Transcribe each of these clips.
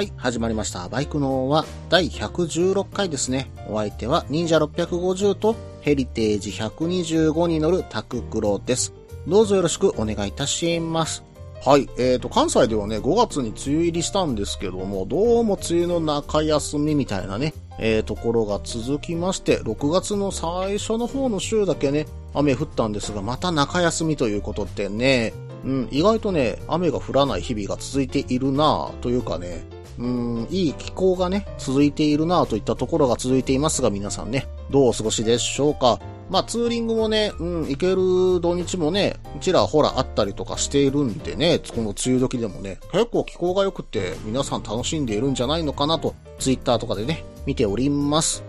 はい、始まりました。バイクのは第116回ですね。お相手は忍者650とヘリテージ125に乗るタククロです。どうぞよろしくお願いいたします。はい、えーと、関西ではね、5月に梅雨入りしたんですけども、どうも梅雨の中休みみたいなね、えー、ところが続きまして、6月の最初の方の週だけね、雨降ったんですが、また中休みということでね、うん、意外とね、雨が降らない日々が続いているなぁというかね、うん、いい気候がね、続いているなぁといったところが続いていますが、皆さんね、どうお過ごしでしょうかまあ、ツーリングもね、うん、行ける土日もね、ちらほらあったりとかしているんでね、この梅雨時でもね、結構気候が良くて、皆さん楽しんでいるんじゃないのかなと、ツイッターとかでね、見ております。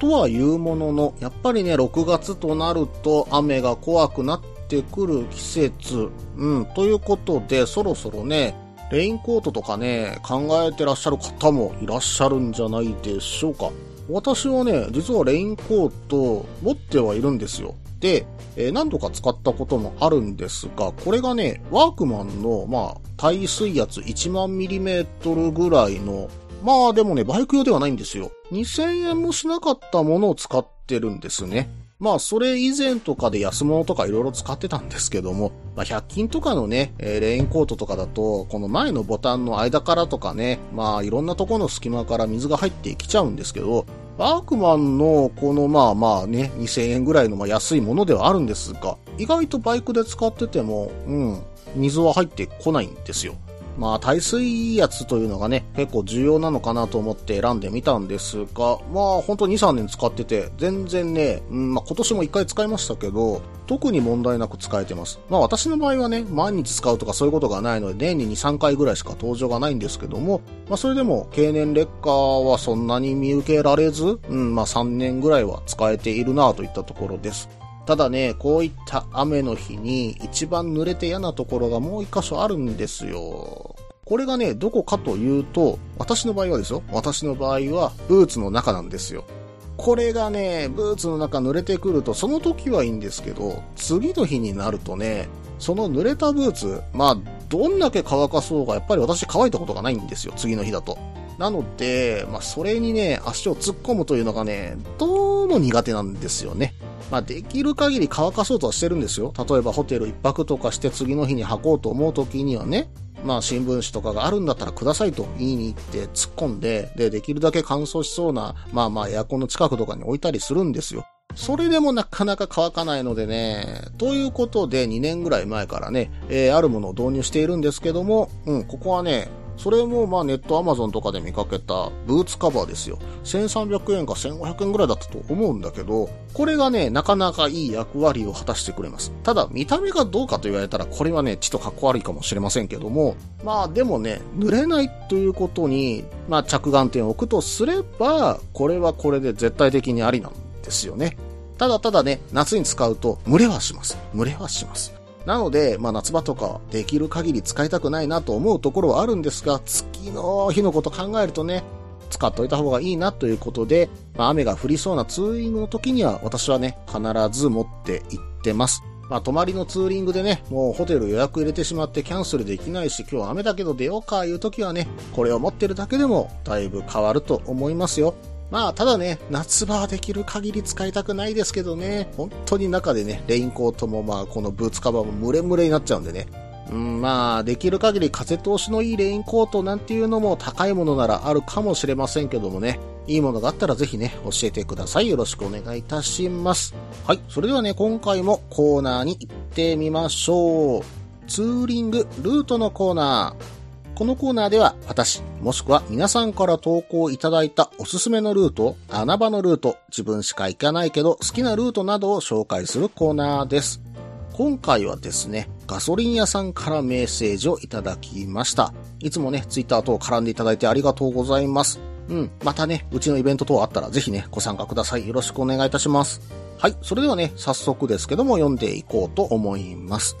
とはいうものの、やっぱりね、6月となると雨が怖くなってくる季節、うん、ということで、そろそろね、レインコートとかね、考えてらっしゃる方もいらっしゃるんじゃないでしょうか。私はね、実はレインコート持ってはいるんですよ。で、えー何度か使ったこともあるんですが、これがね、ワークマンの、まあ、耐水圧1万ミリメートルぐらいの、まあでもね、バイク用ではないんですよ。2000円もしなかったものを使ってるんですね。まあ、それ以前とかで安物とかいろいろ使ってたんですけども、まあ、100均とかのね、えーレインコートとかだと、この前のボタンの間からとかね、まあ、いろんなところの隙間から水が入ってきちゃうんですけど、ワークマンのこのまあまあね、2000円ぐらいのまあ安いものではあるんですが、意外とバイクで使ってても、うん、水は入ってこないんですよ。まあ、耐水圧というのがね、結構重要なのかなと思って選んでみたんですが、まあ、ほんと2、3年使ってて、全然ね、うん、まあ今年も1回使いましたけど、特に問題なく使えてます。まあ私の場合はね、毎日使うとかそういうことがないので、年に2、3回ぐらいしか登場がないんですけども、まあそれでも経年劣化はそんなに見受けられず、うん、まあ3年ぐらいは使えているなといったところです。ただね、こういった雨の日に一番濡れて嫌なところがもう一箇所あるんですよ。これがね、どこかというと、私の場合はですよ。私の場合は、ブーツの中なんですよ。これがね、ブーツの中濡れてくると、その時はいいんですけど、次の日になるとね、その濡れたブーツ、まあ、どんだけ乾かそうが、やっぱり私乾いたことがないんですよ、次の日だと。なので、まあ、それにね、足を突っ込むというのがね、どうも苦手なんですよね。まあ、できる限り乾かそうとはしてるんですよ。例えばホテル一泊とかして次の日に履こうと思う時にはね、まあ新聞紙とかがあるんだったらくださいと言いに行って突っ込んで、で、できるだけ乾燥しそうな、まあまあエアコンの近くとかに置いたりするんですよ。それでもなかなか乾かないのでね、ということで2年ぐらい前からね、えーあるものを導入しているんですけども、うん、ここはね、それもまあネットアマゾンとかで見かけたブーツカバーですよ。1300円か1500円ぐらいだったと思うんだけど、これがね、なかなかいい役割を果たしてくれます。ただ、見た目がどうかと言われたら、これはね、ちょっとかっこ悪いかもしれませんけども、まあでもね、濡れないということに、まあ着眼点を置くとすれば、これはこれで絶対的にありなんですよね。ただただね、夏に使うと、蒸れはします。蒸れはします。なので、まあ夏場とかできる限り使いたくないなと思うところはあるんですが、月の日のこと考えるとね、使っといた方がいいなということで、まあ雨が降りそうなツーリングの時には私はね、必ず持って行ってます。まあ泊まりのツーリングでね、もうホテル予約入れてしまってキャンセルできないし、今日雨だけど出ようかいう時はね、これを持ってるだけでもだいぶ変わると思いますよ。まあ、ただね、夏場はできる限り使いたくないですけどね、本当に中でね、レインコートもまあ、このブーツカバーもムレムレになっちゃうんでね。うん、まあ、できる限り風通しのいいレインコートなんていうのも高いものならあるかもしれませんけどもね、いいものがあったらぜひね、教えてください。よろしくお願いいたします。はい、それではね、今回もコーナーに行ってみましょう。ツーリングルートのコーナー。このコーナーでは私、もしくは皆さんから投稿いただいたおすすめのルート、穴場のルート、自分しか行かないけど好きなルートなどを紹介するコーナーです。今回はですね、ガソリン屋さんからメッセージをいただきました。いつもね、ツイッター等絡んでいただいてありがとうございます。うん。またね、うちのイベント等あったらぜひね、ご参加ください。よろしくお願いいたします。はい。それではね、早速ですけども読んでいこうと思います。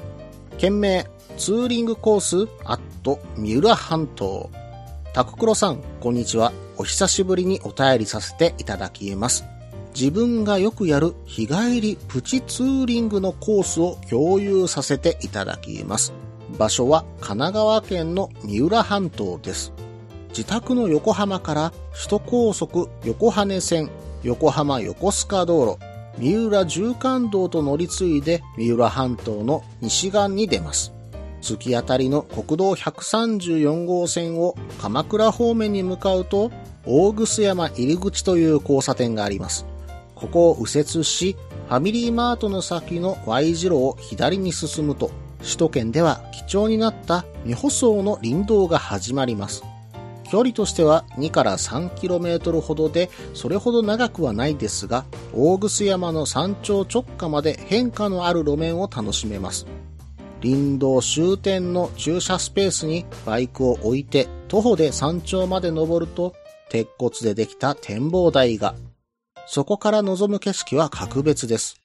件名、ツーリングコースアット三浦半島。タククロさん、こんにちは。お久しぶりにお便りさせていただきます。自分がよくやる日帰りプチツーリングのコースを共有させていただきます。場所は神奈川県の三浦半島です。自宅の横浜から首都高速横羽線、横浜横須賀道路、三浦縦貫道と乗り継いで三浦半島の西岸に出ます。突き当たりの国道134号線を鎌倉方面に向かうと、大楠山入口という交差点があります。ここを右折し、ファミリーマートの先の Y 字路を左に進むと、首都圏では貴重になった未舗装の林道が始まります。距離としては2から 3km ほどでそれほど長くはないですが、大楠山の山頂直下まで変化のある路面を楽しめます。林道終点の駐車スペースにバイクを置いて徒歩で山頂まで登ると鉄骨でできた展望台が。そこから望む景色は格別です。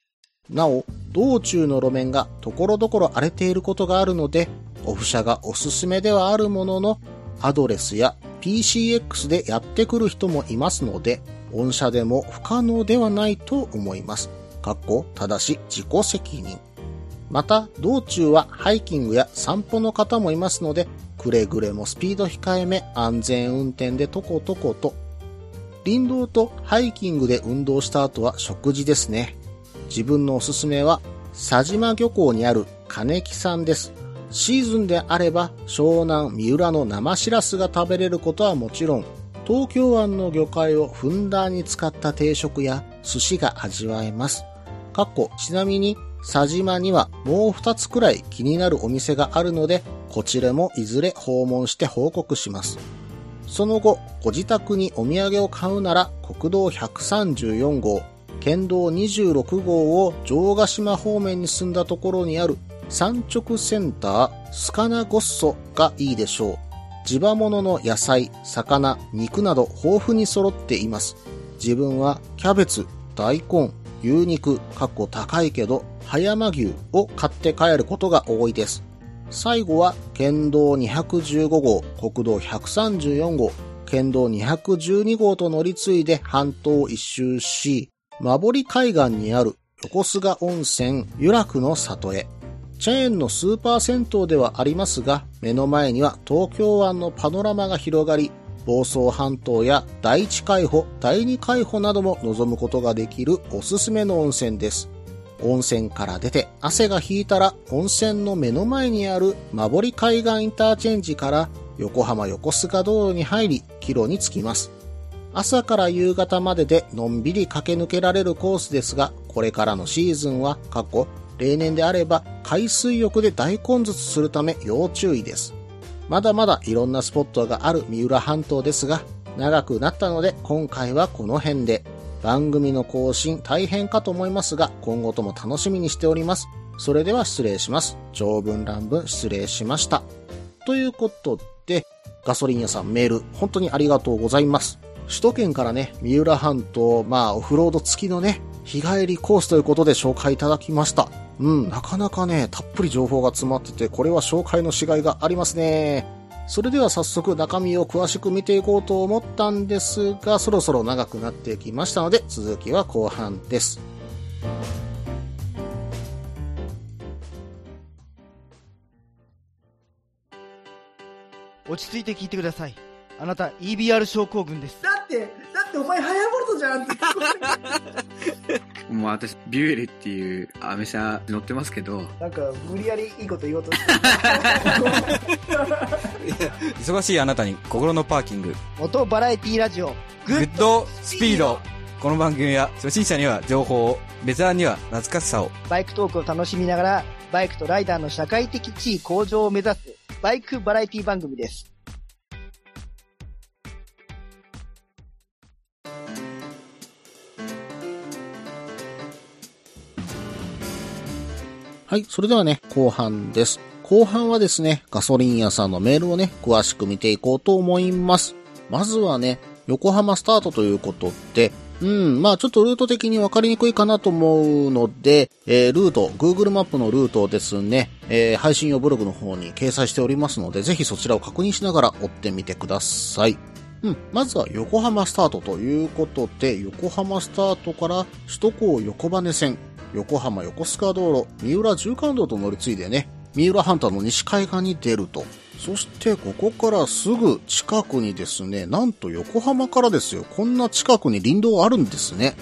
なお、道中の路面が所々荒れていることがあるので、オフ車がおすすめではあるものの、アドレスや PCX でやってくる人もいますので、御社でも不可能ではないと思います。かっこ、ただし自己責任。また、道中はハイキングや散歩の方もいますので、くれぐれもスピード控えめ、安全運転でとことこと。林道とハイキングで運動した後は食事ですね。自分のおすすめは、佐島漁港にある金木さんです。シーズンであれば湘南三浦の生しらすが食べれることはもちろん、東京湾の魚介をふんだんに使った定食や寿司が味わえます。かっこ、ちなみに、佐島にはもう二つくらい気になるお店があるので、こちらもいずれ訪問して報告します。その後、ご自宅にお土産を買うなら、国道134号、県道26号を城ヶ島方面に進んだところにある産直センタースカナゴッソがいいでしょう。地場物の野菜、魚、肉など豊富に揃っています。自分はキャベツ、大根、牛肉、かっこ高いけど、葉山牛を買って帰ることが多いです。最後は、県道215号、国道134号、県道212号と乗り継いで半島を一周し、まぼり海岸にある横須賀温泉由楽の里へ。チェーンのスーパー銭湯ではありますが、目の前には東京湾のパノラマが広がり、房総半島や第一海保、第二海保なども望むことができるおすすめの温泉です。温泉から出て汗が引いたら温泉の目の前にあるまぼり海岸インターチェンジから横浜横須賀道路に入り、帰路に着きます。朝から夕方まででのんびり駆け抜けられるコースですが、これからのシーズンは過去例年であれば海水浴で大混雑するため要注意です。まだまだいろんなスポットがある三浦半島ですが、長くなったので今回はこの辺で。番組の更新大変かと思いますが、今後とも楽しみにしております。それでは失礼します。長文乱文失礼しました。ということで、ガソリン屋さんメール、本当にありがとうございます。首都圏からね、三浦半島、まあ、オフロード付きのね、日帰りコースということで紹介いただきました。うん、なかなかね、たっぷり情報が詰まってて、これは紹介のしがいがありますね。それでは早速中身を詳しく見ていこうと思ったんですが、そろそろ長くなってきましたので、続きは後半です。落ち着いて聞いてください。あなた EBR 症候群です。だって、だってお前ハヤボルトじゃんってもう 私、ビュエルっていうアメ車乗ってますけど。なんか、無理やりいいこと言おうとして 忙しいあなたに心のパーキング。モトバラエティラジオ、グッドスピード。この番組は初心者には情報を、ベテランには懐かしさを。バイクトークを楽しみながら、バイクとライダーの社会的地位向上を目指す、バイクバラエティ番組です。はい、それではね、後半です。後半はですね、ガソリン屋さんのメールをね、詳しく見ていこうと思います。まずはね、横浜スタートということで、うん、まあちょっとルート的に分かりにくいかなと思うので、えー、ルート、Google マップのルートをですね、えー、配信用ブログの方に掲載しておりますので、ぜひそちらを確認しながら追ってみてください。うん、まずは横浜スタートということで、横浜スタートから首都高横羽線、横浜横須賀道路、三浦縦貫道と乗り継いでね、三浦半島の西海岸に出ると。そしてここからすぐ近くにですね、なんと横浜からですよ、こんな近くに林道あるんですね。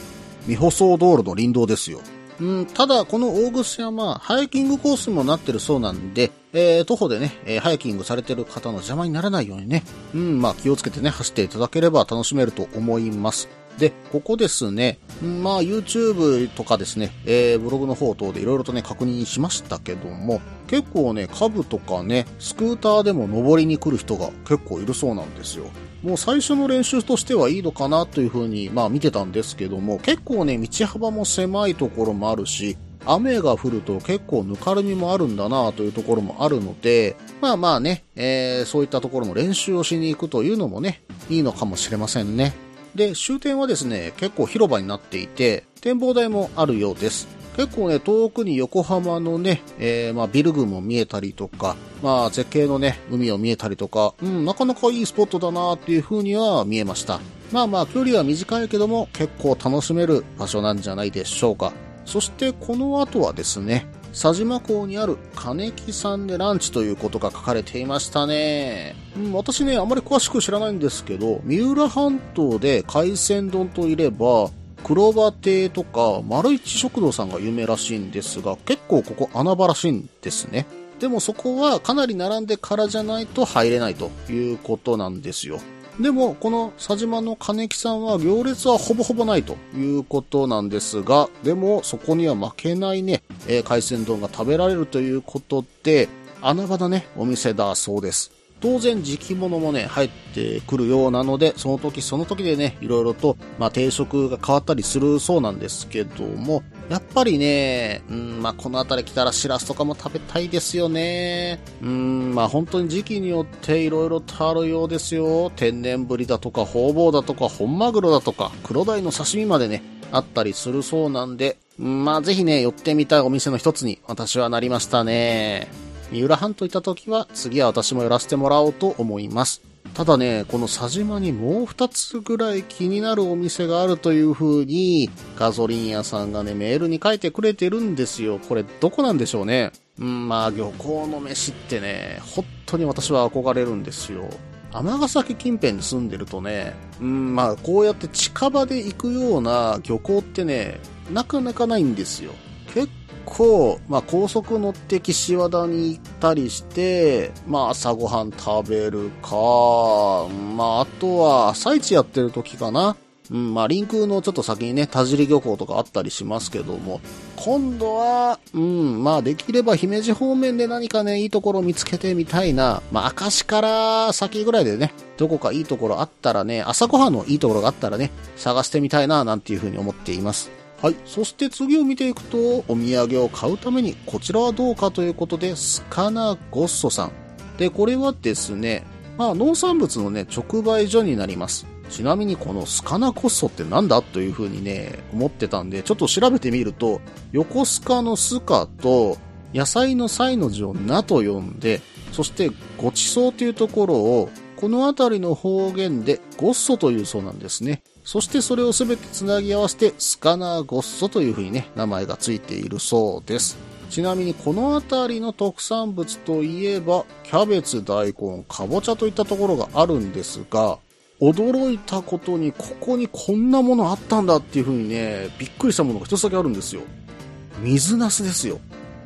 未舗装道路の林道ですよ。うん、ただ、この大楠山、ハイキングコースもなってるそうなんで、えー、徒歩でね、えー、ハイキングされてる方の邪魔にならないようにね、うん、まあ気をつけてね、走っていただければ楽しめると思います。で、ここですね、まあ YouTube とかですね、えー、ブログの方等でいろいろとね、確認しましたけども、結構ね、カブとかね、スクーターでも登りに来る人が結構いるそうなんですよ。もう最初の練習としてはいいのかなというふうに、まあ見てたんですけども、結構ね、道幅も狭いところもあるし、雨が降ると結構ぬかるみもあるんだなというところもあるので、まあまあね、えー、そういったところの練習をしに行くというのもね、いいのかもしれませんね。で、終点はですね、結構広場になっていて、展望台もあるようです。結構ね、遠くに横浜のね、えー、まあビル群も見えたりとか、まあ絶景のね、海を見えたりとか、うん、なかなかいいスポットだなっていう風には見えました。まあまあ距離は短いけども結構楽しめる場所なんじゃないでしょうか。そしてこの後はですね、佐島港にある金木さんでランチということが書かれていましたね。うん、私ね、あまり詳しく知らないんですけど、三浦半島で海鮮丼といれば、黒羽亭とか丸一食堂さんが有名らしいんですが、結構ここ穴場らしいんですね。でもそこはかなり並んでからじゃないと入れないということなんですよ。でも、この佐島の金木さんは行列はほぼほぼないということなんですが、でもそこには負けないね、えー、海鮮丼が食べられるということで、穴場なね、お店だそうです。当然時期物もね、入ってくるようなので、その時その時でね、いろいろと、まあ定食が変わったりするそうなんですけども、やっぱりね、うん、まあこの辺り来たらシラスとかも食べたいですよね。うん、まあ本当に時期によっていろいろとあるようですよ。天然ぶりだとか、ホウボウだとか、本マグロだとか、黒鯛の刺身までね、あったりするそうなんで、まあぜひね、寄ってみたいお店の一つに私はなりましたね。三浦半島行った時は次は私も寄らせてもらおうと思います。ただね、この佐島にもう二つぐらい気になるお店があるという風に、ガソリン屋さんがね、メールに書いてくれてるんですよ。これどこなんでしょうね。うん、まあ漁港の飯ってね、本当に私は憧れるんですよ。尼崎近辺に住んでるとね、うん、まあこうやって近場で行くような漁港ってね、なかなかないんですよ。結構、まあ、高速乗って岸和田に行ったりして、まあ、朝ごはん食べるか、まあ、あとは、朝市やってる時かな。うん、まあ、リンクのちょっと先にね、田尻漁港とかあったりしますけども、今度は、うん、まあ、できれば姫路方面で何かね、いいところ見つけてみたいな、まあ、明石から先ぐらいでね、どこかいいところあったらね、朝ごはんのいいところがあったらね、探してみたいな、なんていうふうに思っています。はい。そして次を見ていくと、お土産を買うために、こちらはどうかということで、スカナゴッソさん。で、これはですね、まあ、農産物のね、直売所になります。ちなみにこのスカナコッソってなんだというふうにね、思ってたんで、ちょっと調べてみると、横須賀のスカと、野菜の菜の字をナと呼んで、そしてごちそうというところを、この辺りの方言でゴッソというそうなんですね。そしてそれをすべてつなぎ合わせてスカナーゴッソというふうにね、名前がついているそうです。ちなみにこの辺りの特産物といえば、キャベツ、大根、かぼちゃといったところがあるんですが、驚いたことにここにこんなものあったんだっていうふうにね、びっくりしたものが一つだけあるんですよ。水ナスですよ。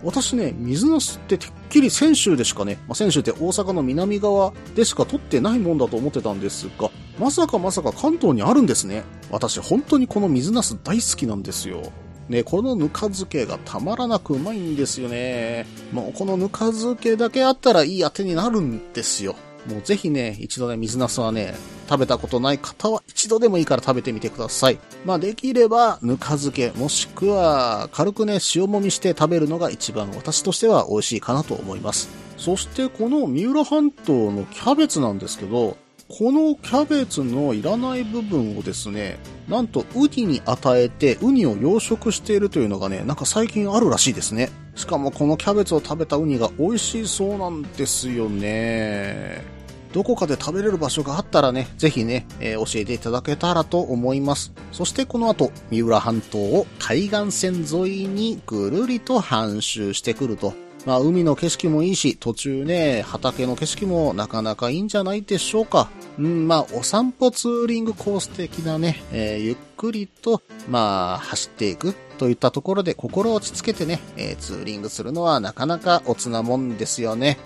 私ね、水なすっててっきり泉州でしかね、まあ、泉州って大阪の南側でしか取ってないもんだと思ってたんですが、まさかまさか関東にあるんですね。私本当にこの水なす大好きなんですよ。ね、このぬか漬けがたまらなくうまいんですよね。もうこのぬか漬けだけあったらいい当てになるんですよ。もうぜひね、一度ね、水ナスはね、食べたことない方は一度でもいいから食べてみてください。まあできれば、ぬか漬け、もしくは、軽くね、塩もみして食べるのが一番私としては美味しいかなと思います。そしてこの三浦半島のキャベツなんですけど、このキャベツのいらない部分をですね、なんとウニに与えてウニを養殖しているというのがね、なんか最近あるらしいですね。しかもこのキャベツを食べたウニが美味しそうなんですよね。どこかで食べれる場所があったらね、ぜひね、えー教えていただけたらと思います。そしてこの後、三浦半島を海岸線沿いにぐるりと半周してくると。まあ、海の景色もいいし、途中ね、畑の景色もなかなかいいんじゃないでしょうか。うん、まあ、お散歩ツーリングコース的なね、えーゆっくりと、まあ、走っていくといったところで心落ち着けてね、えーツーリングするのはなかなかおつなもんですよね。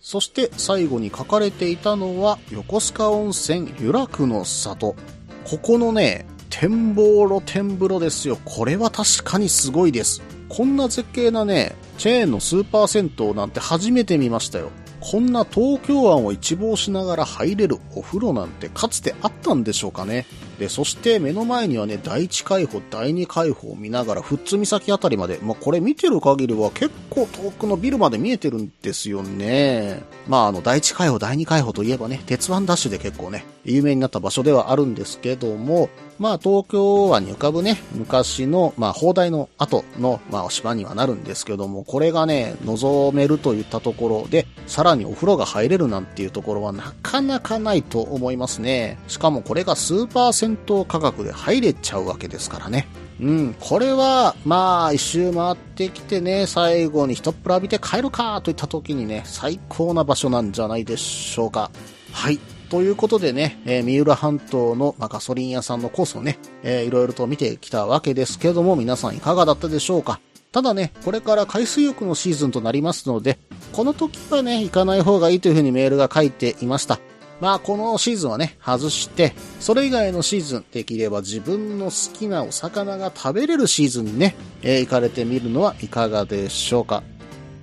そして最後に書かれていたのは、横須賀温泉湯楽の里。ここのね、展望露天風呂ですよ。これは確かにすごいです。こんな絶景なね、チェーンのスーパー銭湯なんて初めて見ましたよ。こんな東京湾を一望しながら入れるお風呂なんてかつてあったんでしょうかね。で、そして目の前にはね、第一海堡、第二海堡を見ながら、富津岬あたりまで、まあ、これ見てる限りは結構遠くのビルまで見えてるんですよね。まあ、あの、第一海堡、第二海堡といえばね、鉄腕ダッシュで結構ね、有名になった場所ではあるんですけども、まあ、東京湾に浮かぶね、昔の、まあ、砲台の後の、まあ、島にはなるんですけども、これがね、望めるといったところで、さらにお風呂が入れるなんていうところはなかなかないと思いますね。しかもこれがスーパー銭湯価格で入れちゃうわけですからね。うん、これは、まあ、一周回ってきてね、最後に一っ風呂浴びて帰るかといった時にね、最高な場所なんじゃないでしょうか。はい。ということでね、えー三浦半島の、まあ、ガソリン屋さんのコースをね、えーいろいろと見てきたわけですけども、皆さんいかがだったでしょうかただね、これから海水浴のシーズンとなりますので、この時はね、行かない方がいいというふうにメールが書いていました。まあ、このシーズンはね、外して、それ以外のシーズン、できれば自分の好きなお魚が食べれるシーズンにね、えー行かれてみるのはいかがでしょうか。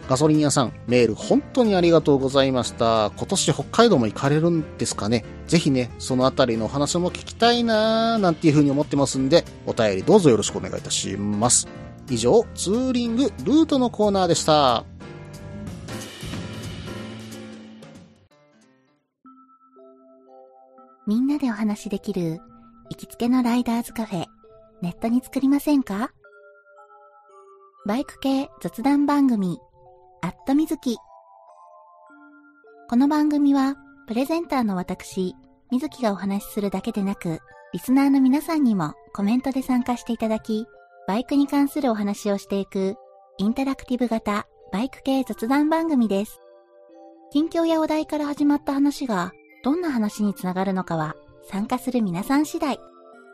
ガソリン屋さん、メール本当にありがとうございました。今年北海道も行かれるんですかね？ぜひね、そのあたりのお話も聞きたいなーなんていう風に思ってますんで、お便りどうぞよろしくお願いいたします。以上、ツーリングルートのコーナーでした。みんなでお話しできる行きつけのライダーズカフェ、ネットに作りませんか？バイク系雑談番組、アットみずき。この番組は、プレゼンターの私、みずきがお話しするだけでなく、リスナーの皆さんにもコメントで参加していただき、バイクに関するお話をしていく、インタラクティブ型バイク系雑談番組です。近況やお題から始まった話が、どんな話につながるのかは参加する皆さん次第。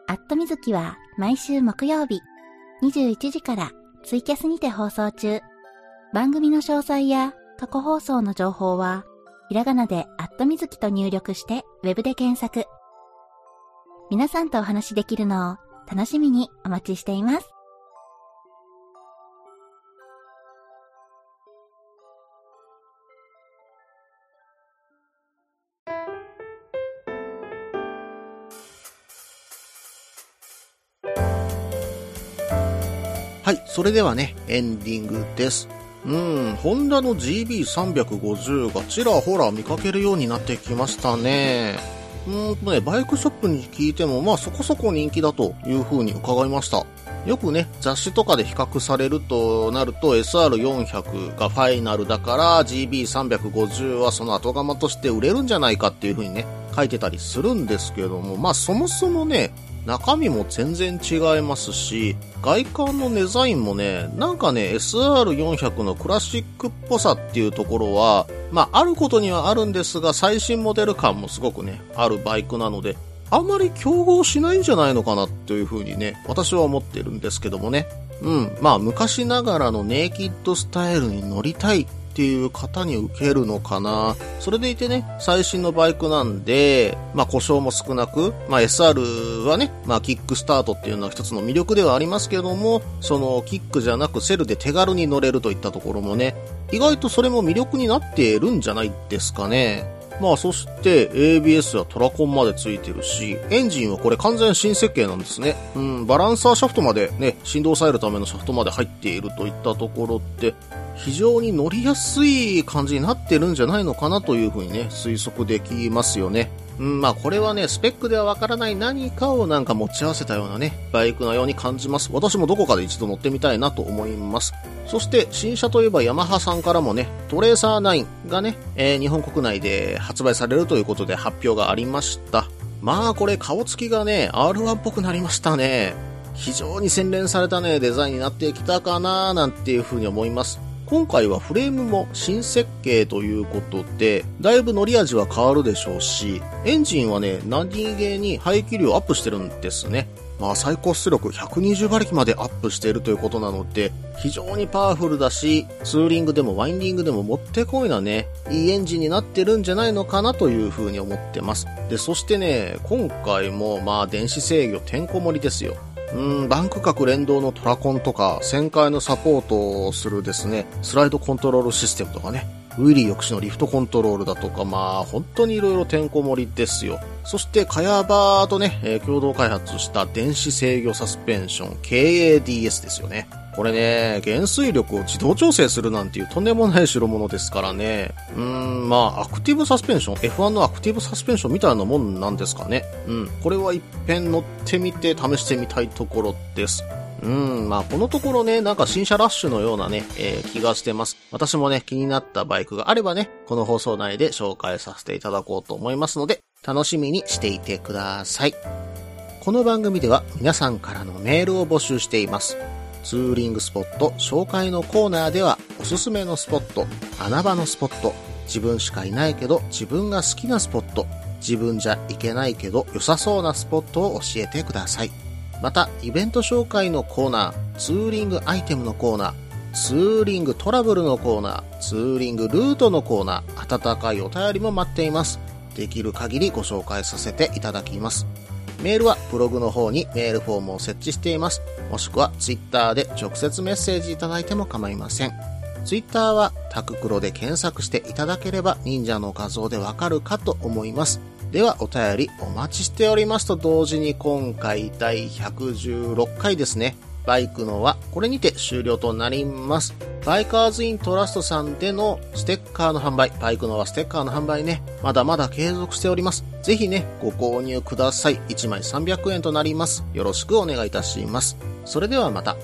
アットみずきは毎週木曜日21時からツイキャスにて放送中。番組の詳細や過去放送の情報はひらがなでアットみずきと入力してウェブで検索。皆さんとお話しできるのを楽しみにお待ちしています。はい、それではね、エンディングです。うん、ホンダの GB350 がちらほら見かけるようになってきましたね。うんとね、バイクショップに聞いても、まあそこそこ人気だという風に伺いました。よくね、雑誌とかで比較されるとなると SR400 がファイナルだから GB350 はその後釜として売れるんじゃないかっていう風にね、書いてたりするんですけども、まあそもそもね、中身も全然違いますし、外観のデザインもね、なんかね、SR400 のクラシックっぽさっていうところは、まあ、あることにはあるんですが、最新モデル感もすごくね、あるバイクなので、あんまり競合しないんじゃないのかなというふうにね、私は思ってるんですけどもね。うん、まあ、昔ながらのネイキッドスタイルに乗りたいっていう方に受けるのかな。それでいてね、最新のバイクなんで、まあ故障も少なく、まあ SR はね、まあキックスタートっていうのは一つの魅力ではありますけども、そのキックじゃなくセルで手軽に乗れるといったところもね、意外とそれも魅力になっているんじゃないですかね。まあそして ABS やトラコンまでついてるし、エンジンはこれ完全新設計なんですね。うん、バランサーシャフトまでね、振動を抑えるためのシャフトまで入っているといったところって、非常に乗りやすい感じになってるんじゃないのかなというふうにね、推測できますよね。うん、まあこれはね、スペックではわからない何かをなんか持ち合わせたようなね、バイクのように感じます。私もどこかで一度乗ってみたいなと思います。そして新車といえばヤマハさんからもね、トレーサー9がね、えー、日本国内で発売されるということで発表がありました。まあこれ顔つきがね、R1 っぽくなりましたね。非常に洗練されたね、デザインになってきたかなーなんていうふうに思います。今回はフレームも新設計ということで、だいぶ乗り味は変わるでしょうし、エンジンはね、何気に排気量アップしてるんですね。まあ最高出力120馬力までアップしているということなので、非常にパワフルだし、ツーリングでもワインディングでももってこいなね、いいエンジンになってるんじゃないのかなというふうに思ってます。で、そしてね、今回もまあ電子制御てんこ盛りですよ。うん、バンク角連動のトラコンとか、旋回のサポートをするですね、スライドコントロールシステムとかね、ウィリー抑止のリフトコントロールだとか、まあ、本当に色々てんこ盛りですよ。そして、カヤバーとね、えー、共同開発した電子制御サスペンション、KADS ですよね。これね、減衰力を自動調整するなんていうとんでもない代物ですからね。うーん、まあ、アクティブサスペンション、F1 のアクティブサスペンションみたいなもんなんですかね。うん。これは一遍乗ってみて試してみたいところです。うん、まあこのところね、なんか新車ラッシュのようなね、えー、気がしてます。私もね、気になったバイクがあればね、この放送内で紹介させていただこうと思いますので、楽しみにしていてください。この番組では皆さんからのメールを募集しています。ツーリングスポット紹介のコーナーではおすすめのスポット、穴場のスポット、自分しかいないけど自分が好きなスポット、自分じゃいけないけど良さそうなスポットを教えてください。また、イベント紹介のコーナー、ツーリングアイテムのコーナー、ツーリングトラブルのコーナー、ツーリングルートのコーナー、温かいお便りも待っています。できる限りご紹介させていただきます。メールはブログの方にメールフォームを設置しています。もしくはツイッターで直接メッセージいただいても構いません。ツイッターはタククロで検索していただければ忍者の画像でわかるかと思います。ではお便りお待ちしておりますと同時に今回第116回ですね。バイクのはこれにて終了となります。バイカーズイントラストさんでのステッカーの販売、バイクのはステッカーの販売ね、まだまだ継続しております。ぜひね、ご購入ください。1枚300円となります。よろしくお願いいたします。それではまた。